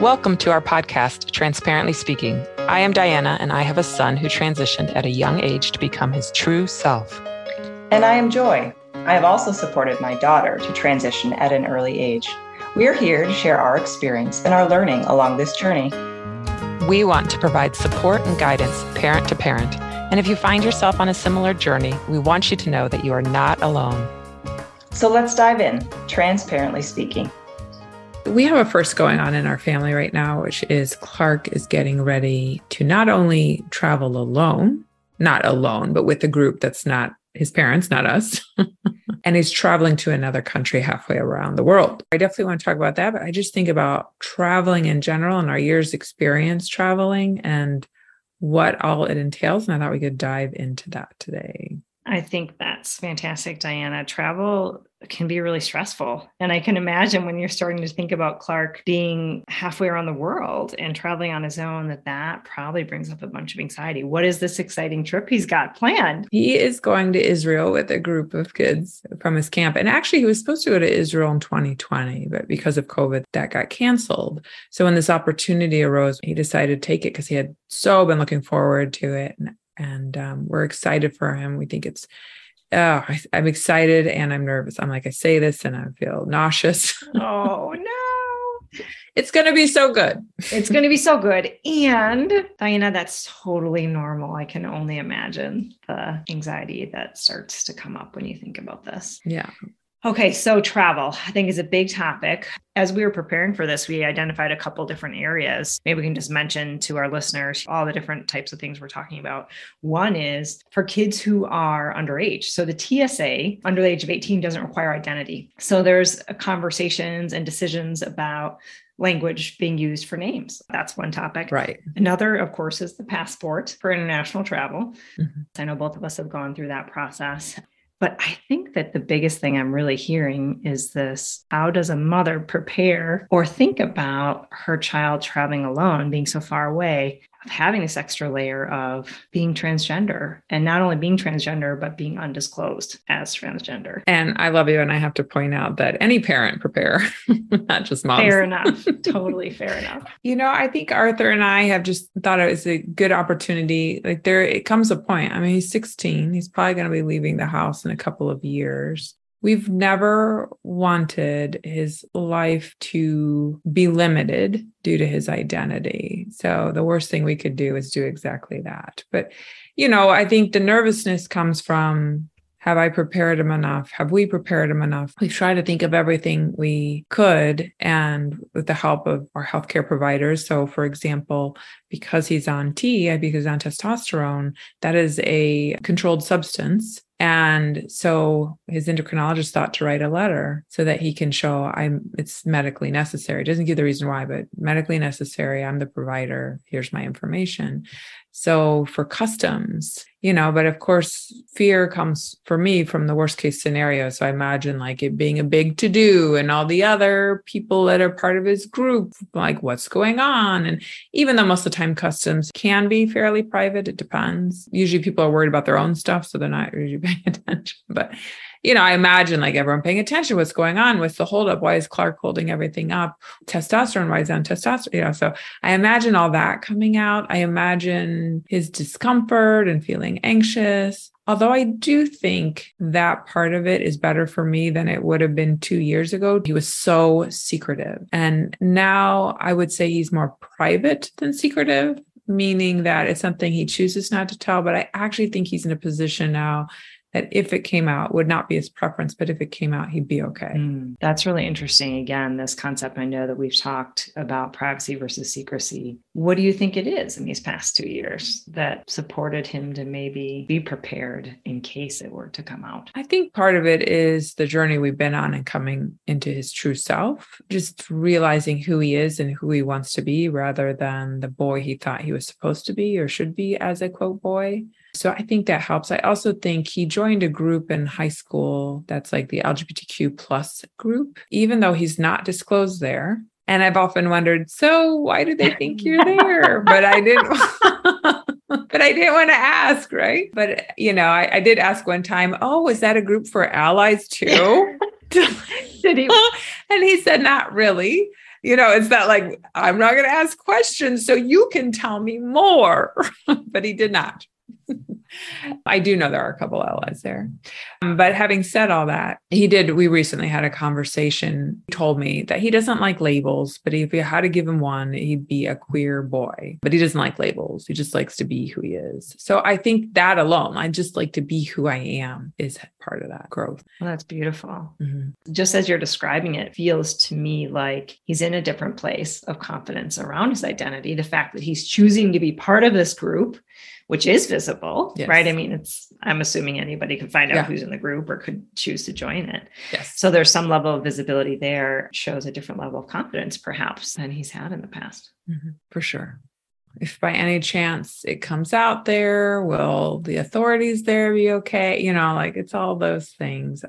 Welcome to our podcast, Transparently Speaking. I am Diana, and I have a son who transitioned at a young age to become his true self. And I am Joy. I have also supported my daughter to transition at an early age. We are here to share our experience and our learning along this journey. We want to provide support and guidance parent to parent. And if you find yourself on a similar journey, we want you to know that you are not alone. So let's dive in, transparently speaking. We have a first going on in our family right now, which is Clark is getting ready to not only travel alone, not alone, but with a group that's not his parents, not us. and he's traveling to another country halfway around the world. I definitely want to talk about that, but I just think about traveling in general and our year's experience traveling and what all it entails. And I thought we could dive into that today. I think that's fantastic, Diana. Travel can be really stressful. And I can imagine when you're starting to think about Clark being halfway around the world and traveling on his own, that that probably brings up a bunch of anxiety. What is this exciting trip he's got planned? He is going to Israel with a group of kids from his camp. And actually, he was supposed to go to Israel in 2020, but because of COVID, that got canceled. So when this opportunity arose, he decided to take it because he had so been looking forward to it. And, and um, we're excited for him. We think it's oh, I, am excited and I'm nervous. I'm like, I say this and I feel nauseous. Oh no. it's going to be so good. it's going to be so good. And Diana, that's totally normal. I can only imagine the anxiety that starts to come up when you think about this. Yeah. Okay, so travel, I think, is a big topic. As we were preparing for this, we identified a couple different areas. Maybe we can just mention to our listeners all the different types of things we're talking about. One is for kids who are underage. So the TSA under the age of 18 doesn't require identity. So there's conversations and decisions about language being used for names. That's one topic. Right. Another, of course, is the passport for international travel. Mm-hmm. I know both of us have gone through that process. But I think that the biggest thing I'm really hearing is this how does a mother prepare or think about her child traveling alone, being so far away? Of having this extra layer of being transgender and not only being transgender, but being undisclosed as transgender. And I love you. And I have to point out that any parent prepare, not just moms. Fair enough. totally fair enough. You know, I think Arthur and I have just thought it was a good opportunity. Like there, it comes a point. I mean, he's 16. He's probably going to be leaving the house in a couple of years. We've never wanted his life to be limited due to his identity. So the worst thing we could do is do exactly that. But, you know, I think the nervousness comes from have I prepared him enough? Have we prepared him enough? We try to think of everything we could and with the help of our healthcare providers. So, for example, because he's on T, because he's on testosterone, that is a controlled substance and so his endocrinologist thought to write a letter so that he can show I'm it's medically necessary. It doesn't give the reason why, but medically necessary. I'm the provider. Here's my information. So for customs, you know, but of course, fear comes for me from the worst case scenario. So I imagine like it being a big to do and all the other people that are part of his group, like what's going on. And even though most of the time customs can be fairly private, it depends. Usually people are worried about their own stuff, so they're not usually paying attention. But you know, I imagine like everyone paying attention what's going on with the holdup. Why is Clark holding everything up? Testosterone, why is on testosterone? You know, so I imagine all that coming out. I imagine his discomfort and feeling anxious. Although I do think that part of it is better for me than it would have been two years ago. He was so secretive. And now I would say he's more private than secretive meaning that it's something he chooses not to tell. But I actually think he's in a position now that if it came out would not be his preference but if it came out he'd be okay. Mm, that's really interesting. Again this concept i know that we've talked about privacy versus secrecy. What do you think it is in these past two years that supported him to maybe be prepared in case it were to come out? I think part of it is the journey we've been on and coming into his true self just realizing who he is and who he wants to be rather than the boy he thought he was supposed to be or should be as a quote boy so I think that helps. I also think he joined a group in high school that's like the LGBTQ plus group, even though he's not disclosed there. And I've often wondered, so why do they think you're there? but I didn't but I didn't want to ask, right? But you know, I, I did ask one time, oh, is that a group for allies too? did he? and he said, not really. you know, it's that like, I'm not going to ask questions so you can tell me more. but he did not. I do know there are a couple allies there. Um, but having said all that, he did. We recently had a conversation. He told me that he doesn't like labels, but if you had to give him one, he'd be a queer boy. But he doesn't like labels. He just likes to be who he is. So I think that alone, I just like to be who I am, is part of that growth. Well, that's beautiful. Mm-hmm. Just as you're describing it, feels to me like he's in a different place of confidence around his identity. The fact that he's choosing to be part of this group which is visible, yes. right? I mean, it's, I'm assuming anybody can find out yeah. who's in the group or could choose to join it. Yes. So there's some level of visibility there, shows a different level of confidence perhaps than he's had in the past. Mm-hmm. For sure. If by any chance it comes out there, will the authorities there be okay? You know, like it's all those things.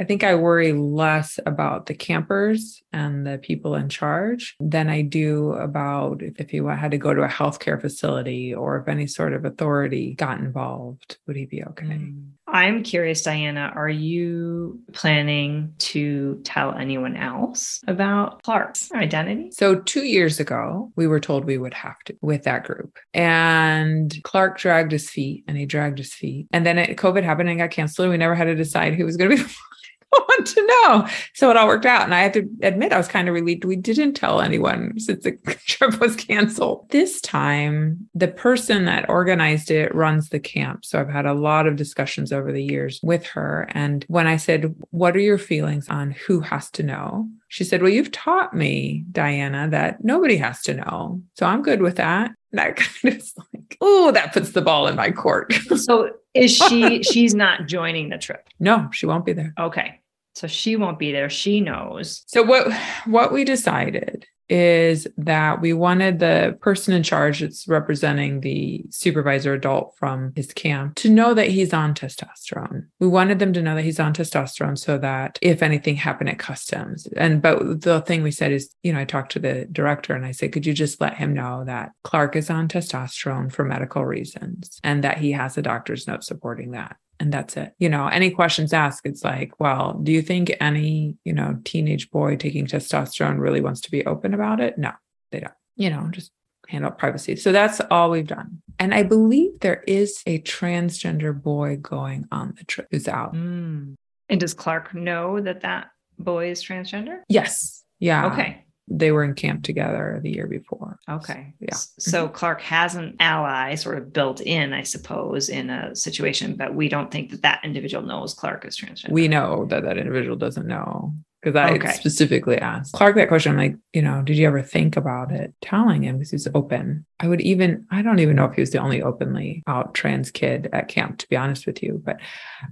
I think I worry less about the campers and the people in charge than I do about if, he had to go to a healthcare facility or if any sort of authority got involved, would he be okay? Mm. I'm curious, Diana, are you planning to tell anyone else about Clark's identity? So, two years ago, we were told we would have to with that group. And Clark dragged his feet and he dragged his feet. And then it, COVID happened and got canceled. And we never had to decide who was going to be want to know. So it all worked out. And I have to admit, I was kind of relieved we didn't tell anyone since the trip was canceled. This time, the person that organized it runs the camp. So I've had a lot of discussions over the years with her. And when I said, What are your feelings on who has to know? She said, Well, you've taught me, Diana, that nobody has to know. So I'm good with that. And I kind of like, oh, that puts the ball in my court. so is she she's not joining the trip? No, she won't be there. Okay. So she won't be there. She knows. So what what we decided is that we wanted the person in charge that's representing the supervisor adult from his camp to know that he's on testosterone. We wanted them to know that he's on testosterone so that if anything happened at customs. And but the thing we said is, you know, I talked to the director and I said, could you just let him know that Clark is on testosterone for medical reasons and that he has a doctor's note supporting that and that's it. You know, any questions asked, it's like, well, do you think any, you know, teenage boy taking testosterone really wants to be open about it? No, they don't. You know, just handle privacy. So that's all we've done. And I believe there is a transgender boy going on the trip who's out. Mm. And does Clark know that that boy is transgender? Yes. Yeah. Okay they were in camp together the year before. Okay. Yeah. So mm-hmm. Clark has an ally sort of built in, I suppose, in a situation, but we don't think that that individual knows Clark is transgender. We know that that individual doesn't know because I okay. specifically asked Clark that question. I'm like, you know, did you ever think about it telling him because he's open? I would even, I don't even know if he was the only openly out trans kid at camp, to be honest with you, but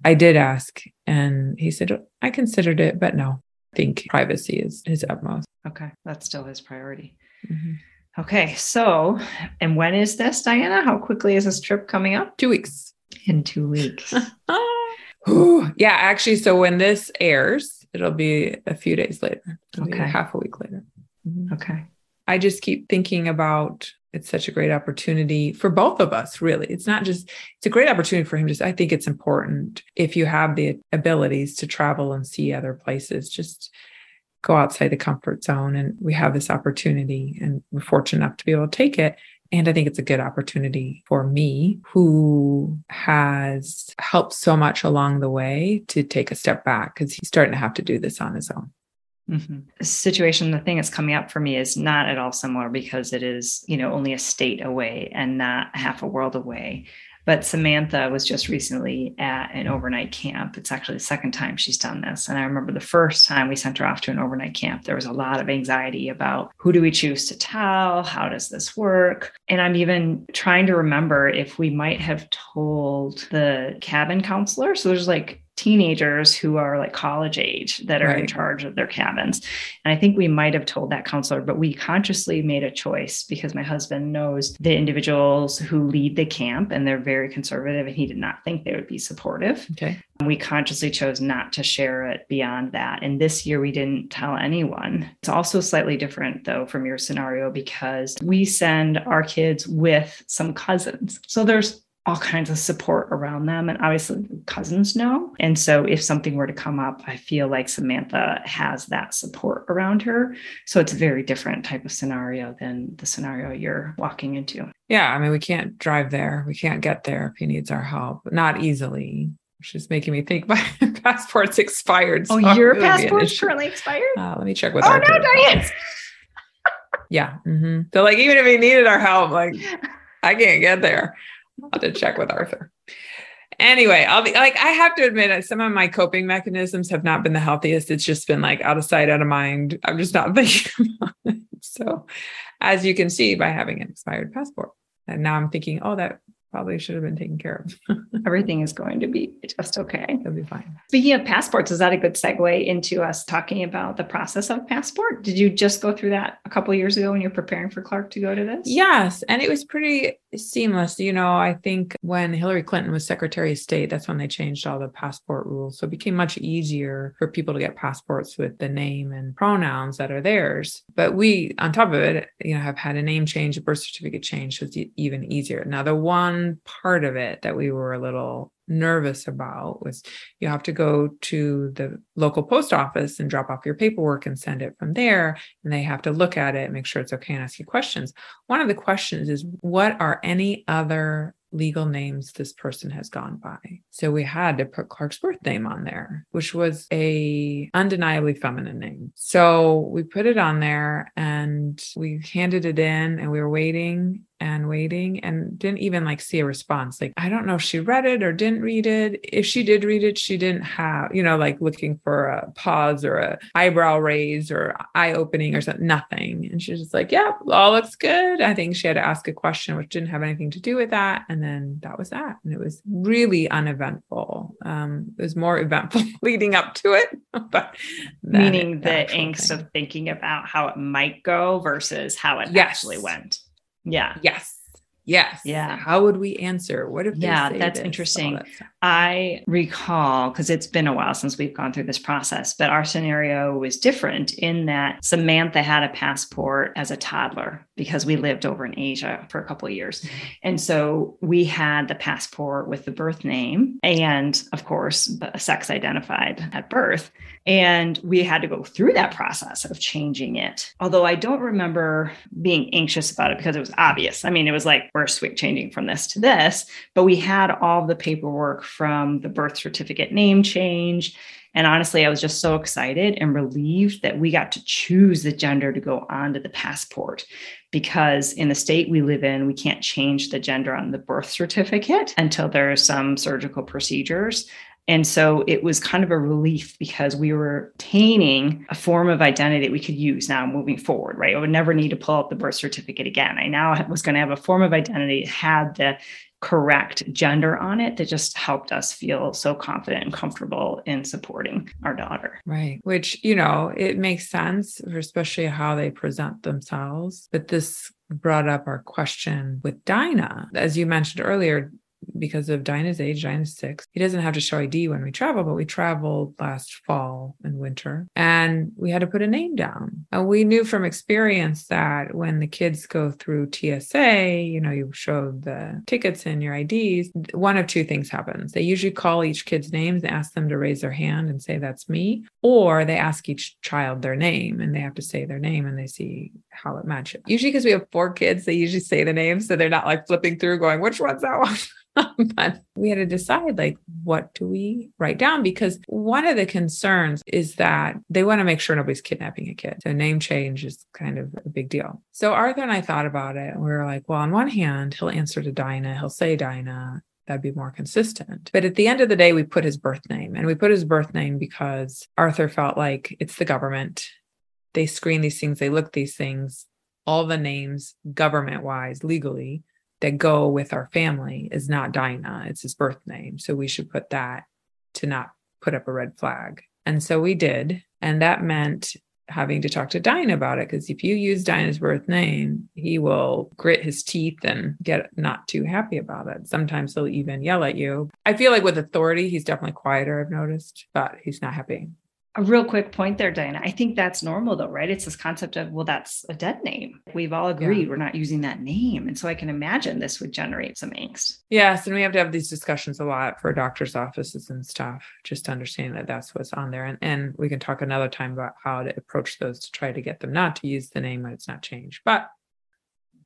I did ask and he said, I considered it, but no, I think privacy is his utmost. Okay. That's still his priority. Mm-hmm. Okay. So, and when is this, Diana? How quickly is this trip coming up? Two weeks. In two weeks. yeah. Actually, so when this airs, it'll be a few days later. It'll okay. half a week later. Mm-hmm. Okay. I just keep thinking about it's such a great opportunity for both of us really it's not just it's a great opportunity for him just i think it's important if you have the abilities to travel and see other places just go outside the comfort zone. And we have this opportunity, and we're fortunate enough to be able to take it. And I think it's a good opportunity for me, who has helped so much along the way, to take a step back because he's starting to have to do this on his own. Mm-hmm. Situation, the thing that's coming up for me is not at all similar because it is, you know, only a state away and not half a world away. But Samantha was just recently at an overnight camp. It's actually the second time she's done this. And I remember the first time we sent her off to an overnight camp, there was a lot of anxiety about who do we choose to tell? How does this work? And I'm even trying to remember if we might have told the cabin counselor. So there's like teenagers who are like college age that are right. in charge of their cabins. And I think we might have told that counselor, but we consciously made a choice because my husband knows the individuals who lead the camp and they're very conservative and he did not think they would be supportive. Okay. We consciously chose not to share it beyond that. And this year we didn't tell anyone. It's also slightly different though from your scenario because we send our kids with some cousins. So there's all kinds of support around them. And obviously, cousins know. And so, if something were to come up, I feel like Samantha has that support around her. So, it's a very different type of scenario than the scenario you're walking into. Yeah. I mean, we can't drive there, we can't get there if he needs our help, not easily. She's making me think my passport's expired. So oh, your passport's currently expired? Uh, let me check with. Oh no, Diane. yeah. Mm-hmm. So like, even if he needed our help, like I can't get there. I'll have to check with Arthur. Anyway, I'll be like, I have to admit that some of my coping mechanisms have not been the healthiest. It's just been like out of sight, out of mind. I'm just not thinking about it. So, as you can see by having an expired passport, and now I'm thinking, oh, that probably should have been taken care of. Everything is going to be just okay. It'll be fine. Speaking of passports, is that a good segue into us talking about the process of passport? Did you just go through that a couple years ago when you're preparing for Clark to go to this? Yes. And it was pretty seamless. You know, I think when Hillary Clinton was Secretary of State, that's when they changed all the passport rules. So it became much easier for people to get passports with the name and pronouns that are theirs. But we, on top of it, you know, have had a name change, a birth certificate change, so it's even easier. Now, the one one part of it that we were a little nervous about was you have to go to the local post office and drop off your paperwork and send it from there and they have to look at it make sure it's okay and ask you questions one of the questions is what are any other legal names this person has gone by. So we had to put Clark's birth name on there, which was a undeniably feminine name. So we put it on there and we handed it in and we were waiting and waiting and didn't even like see a response. Like, I don't know if she read it or didn't read it. If she did read it, she didn't have, you know, like looking for a pause or a eyebrow raise or eye opening or something, nothing. And she's just like, yeah, all looks good. I think she had to ask a question which didn't have anything to do with that. And then that was that. And it was really uneventful. Um, it was more eventful leading up to it, but meaning the angst thing. of thinking about how it might go versus how it yes. actually went. Yeah. Yes. Yes. Yeah. How would we answer? What if Yeah, that's this? interesting. That I recall because it's been a while since we've gone through this process, but our scenario was different in that Samantha had a passport as a toddler because we lived over in Asia for a couple of years. And so we had the passport with the birth name and of course sex identified at birth. And we had to go through that process of changing it. Although I don't remember being anxious about it because it was obvious. I mean, it was like, we're changing from this to this, but we had all the paperwork from the birth certificate name change. And honestly, I was just so excited and relieved that we got to choose the gender to go onto the passport because in the state we live in, we can't change the gender on the birth certificate until there are some surgical procedures. And so it was kind of a relief because we were obtaining a form of identity that we could use now moving forward, right? I would never need to pull out the birth certificate again. I now was going to have a form of identity that had the correct gender on it that just helped us feel so confident and comfortable in supporting our daughter. Right. Which, you know, it makes sense, especially how they present themselves. But this brought up our question with Dinah. As you mentioned earlier, because of Dinah's age, Dinah's six. He doesn't have to show ID when we travel, but we traveled last fall and winter and we had to put a name down. And we knew from experience that when the kids go through TSA, you know, you show the tickets and your IDs, one of two things happens. They usually call each kid's names and ask them to raise their hand and say, that's me. Or they ask each child their name and they have to say their name and they see how it matches. Usually, because we have four kids, they usually say the name. So they're not like flipping through going, which one's that one? but we had to decide like what do we write down because one of the concerns is that they want to make sure nobody's kidnapping a kid so name change is kind of a big deal so arthur and i thought about it and we were like well on one hand he'll answer to dinah he'll say dinah that'd be more consistent. But at the end of the day, we put his birth name and we put his birth name because Arthur felt like it's the government. They screen these things, they look these things, all the names government wise, legally that go with our family is not Dinah, it's his birth name. So we should put that to not put up a red flag. And so we did. And that meant having to talk to Dinah about it because if you use Dinah's birth name, he will grit his teeth and get not too happy about it. Sometimes he'll even yell at you. I feel like with authority, he's definitely quieter, I've noticed, but he's not happy. A real quick point there, Dinah. I think that's normal though, right? It's this concept of, well, that's a dead name. We've all agreed yeah. we're not using that name. And so I can imagine this would generate some angst. Yes. And we have to have these discussions a lot for doctors' offices and stuff, just to understand that that's what's on there. And, and we can talk another time about how to approach those to try to get them not to use the name when it's not changed. But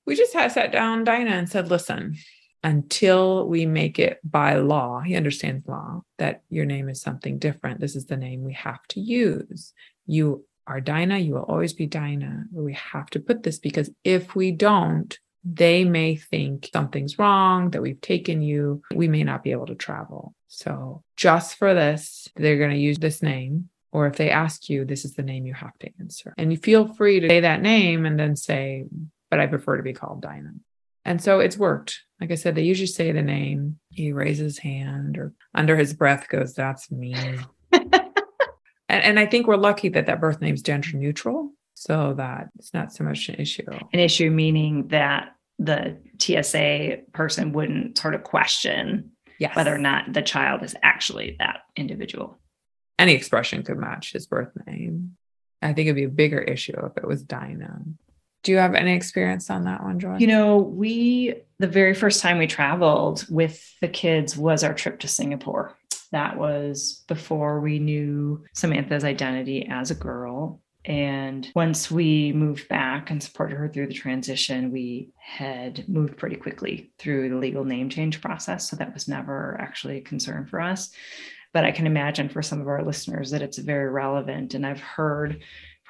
we just had sat down Diana, and said, listen, until we make it by law, he understands law, that your name is something different. This is the name we have to use. You are Dinah, you will always be Dinah. We have to put this because if we don't, they may think something's wrong, that we've taken you. We may not be able to travel. So, just for this, they're going to use this name. Or if they ask you, this is the name you have to answer. And you feel free to say that name and then say, but I prefer to be called Dinah. And so it's worked. Like I said, they usually say the name. He raises his hand or under his breath goes, That's me. and, and I think we're lucky that that birth name's gender neutral so that it's not so much an issue. An issue meaning that the TSA person wouldn't sort of question yes. whether or not the child is actually that individual. Any expression could match his birth name. I think it'd be a bigger issue if it was Dinah. Do you have any experience on that one, Joy? You know, we, the very first time we traveled with the kids was our trip to Singapore. That was before we knew Samantha's identity as a girl. And once we moved back and supported her through the transition, we had moved pretty quickly through the legal name change process. So that was never actually a concern for us. But I can imagine for some of our listeners that it's very relevant. And I've heard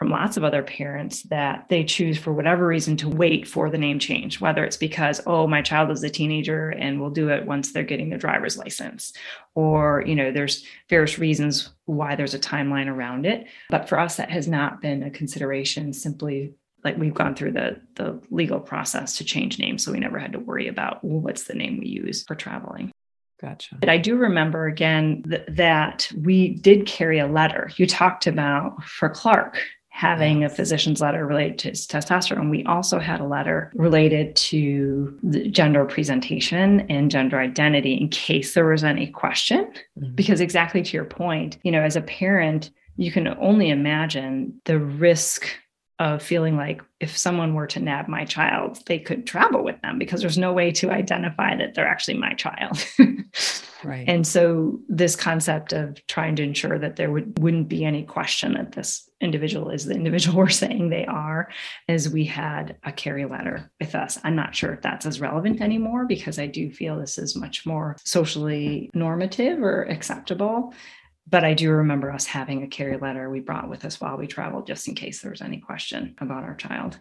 from lots of other parents that they choose for whatever reason to wait for the name change, whether it's because, oh, my child is a teenager and we'll do it once they're getting their driver's license, or, you know, there's various reasons why there's a timeline around it. But for us, that has not been a consideration simply like we've gone through the the legal process to change names so we never had to worry about well, what's the name we use for traveling Gotcha. But I do remember again th- that we did carry a letter. You talked about for Clark having a physician's letter related to testosterone. We also had a letter related to the gender presentation and gender identity in case there was any question. Mm-hmm. Because, exactly to your point, you know, as a parent, you can only imagine the risk of feeling like if someone were to nab my child, they could travel with them because there's no way to identify that they're actually my child. right. And so this concept of trying to ensure that there would, wouldn't be any question that this individual is the individual we're saying they are, as we had a carry letter with us. I'm not sure if that's as relevant anymore because I do feel this is much more socially normative or acceptable but I do remember us having a carry letter we brought with us while we traveled, just in case there was any question about our child.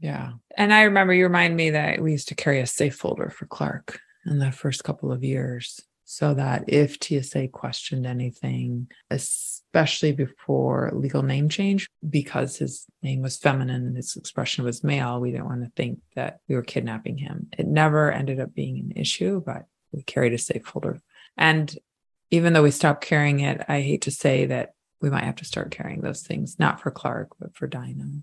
Yeah. And I remember you remind me that we used to carry a safe folder for Clark in the first couple of years so that if TSA questioned anything, especially before legal name change, because his name was feminine and his expression was male, we didn't want to think that we were kidnapping him. It never ended up being an issue, but we carried a safe folder. And even though we stop carrying it, I hate to say that we might have to start carrying those things, not for Clark, but for Dinah.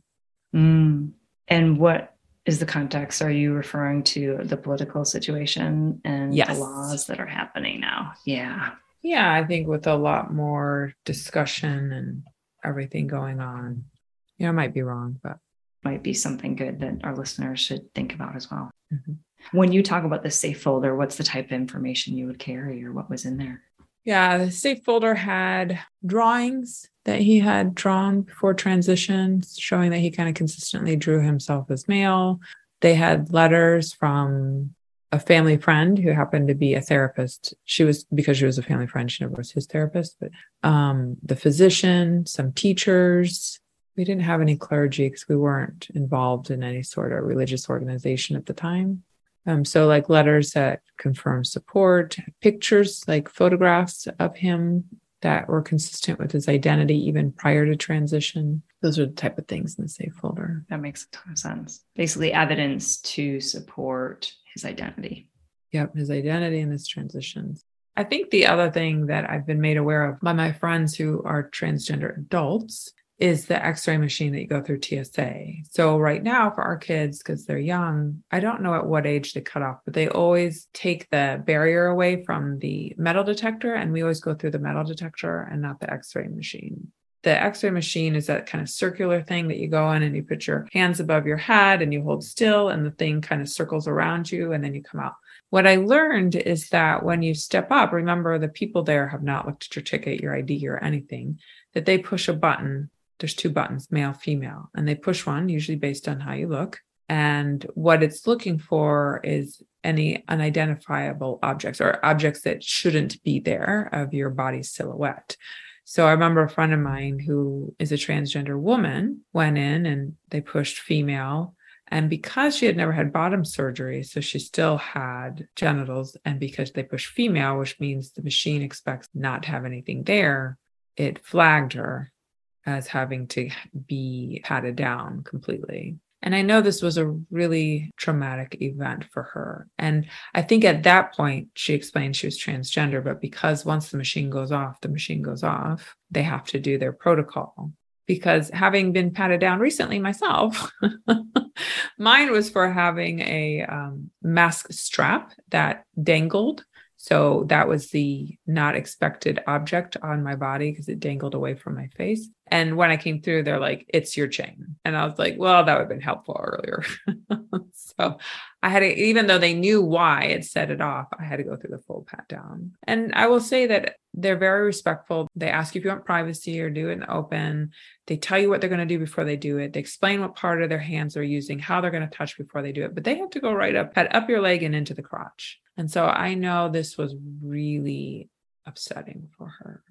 Mm. And what is the context? Are you referring to the political situation and yes. the laws that are happening now? Yeah. Yeah, I think with a lot more discussion and everything going on, you know, I might be wrong, but might be something good that our listeners should think about as well. Mm-hmm. When you talk about the safe folder, what's the type of information you would carry or what was in there? Yeah, the safe folder had drawings that he had drawn before transition, showing that he kind of consistently drew himself as male. They had letters from a family friend who happened to be a therapist. She was because she was a family friend, she never was his therapist, but um, the physician, some teachers. We didn't have any clergy because we weren't involved in any sort of religious organization at the time. Um, so, like letters that confirm support, pictures, like photographs of him that were consistent with his identity even prior to transition. Those are the type of things in the safe folder. That makes a ton of sense. Basically, evidence to support his identity. Yep, his identity and his transitions. I think the other thing that I've been made aware of by my friends who are transgender adults is the x-ray machine that you go through TSA. So right now for our kids because they're young, I don't know at what age they cut off, but they always take the barrier away from the metal detector and we always go through the metal detector and not the x-ray machine. The x ray machine is that kind of circular thing that you go in and you put your hands above your head and you hold still, and the thing kind of circles around you, and then you come out. What I learned is that when you step up, remember the people there have not looked at your ticket, your ID, or anything, that they push a button. There's two buttons, male, female, and they push one, usually based on how you look. And what it's looking for is any unidentifiable objects or objects that shouldn't be there of your body's silhouette. So I remember a friend of mine who is a transgender woman went in and they pushed female and because she had never had bottom surgery, so she still had genitals. And because they push female, which means the machine expects not to have anything there, it flagged her as having to be patted down completely. And I know this was a really traumatic event for her. And I think at that point, she explained she was transgender, but because once the machine goes off, the machine goes off, they have to do their protocol because having been patted down recently myself, mine was for having a um, mask strap that dangled. So that was the not expected object on my body because it dangled away from my face. And when I came through, they're like, it's your chain. And I was like, well, that would have been helpful earlier. so I had to, even though they knew why it set it off, I had to go through the full pat down. And I will say that they're very respectful. They ask you if you want privacy or do it in the open. They tell you what they're going to do before they do it. They explain what part of their hands they're using, how they're going to touch before they do it. But they have to go right up, pat up your leg and into the crotch. And so I know this was really upsetting for her.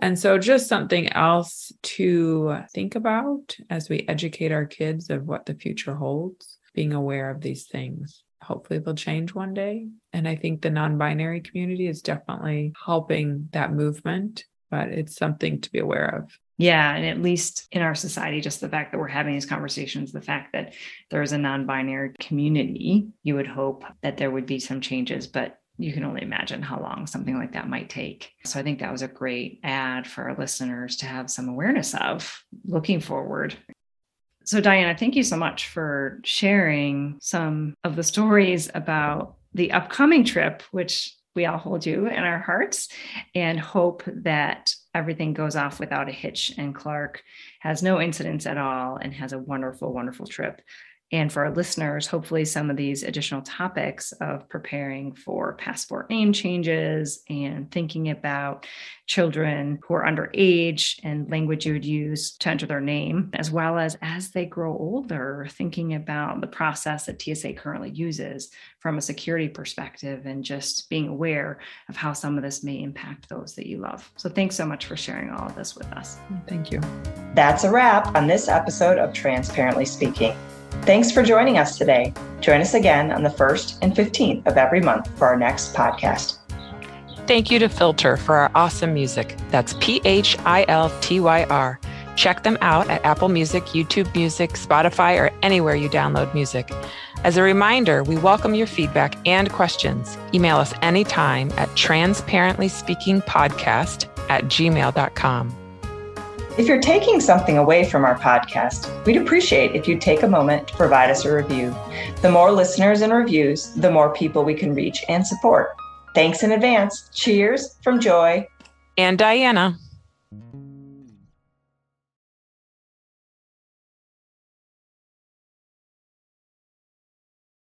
And so, just something else to think about as we educate our kids of what the future holds, being aware of these things. Hopefully, they'll change one day. And I think the non binary community is definitely helping that movement, but it's something to be aware of. Yeah. And at least in our society, just the fact that we're having these conversations, the fact that there is a non binary community, you would hope that there would be some changes. But you can only imagine how long something like that might take. So I think that was a great ad for our listeners to have some awareness of looking forward. So, Diana, thank you so much for sharing some of the stories about the upcoming trip, which we all hold you in our hearts and hope that everything goes off without a hitch and Clark has no incidents at all and has a wonderful, wonderful trip and for our listeners, hopefully some of these additional topics of preparing for passport name changes and thinking about children who are underage and language you would use to enter their name, as well as as they grow older, thinking about the process that TSA currently uses from a security perspective and just being aware of how some of this may impact those that you love. So thanks so much for sharing all of this with us. Thank you. That's a wrap on this episode of Transparently Speaking. Thanks for joining us today. Join us again on the 1st and 15th of every month for our next podcast. Thank you to Philtyr for our awesome music. That's P H I L T Y R. Check them out at Apple Music, YouTube Music, Spotify, or anywhere you download music. As a reminder, we welcome your feedback and questions. Email us anytime at transparentlyspeakingpodcast at gmail.com. If you're taking something away from our podcast, we'd appreciate if you'd take a moment to provide us a review. The more listeners and reviews, the more people we can reach and support. Thanks in advance. Cheers from Joy and Diana.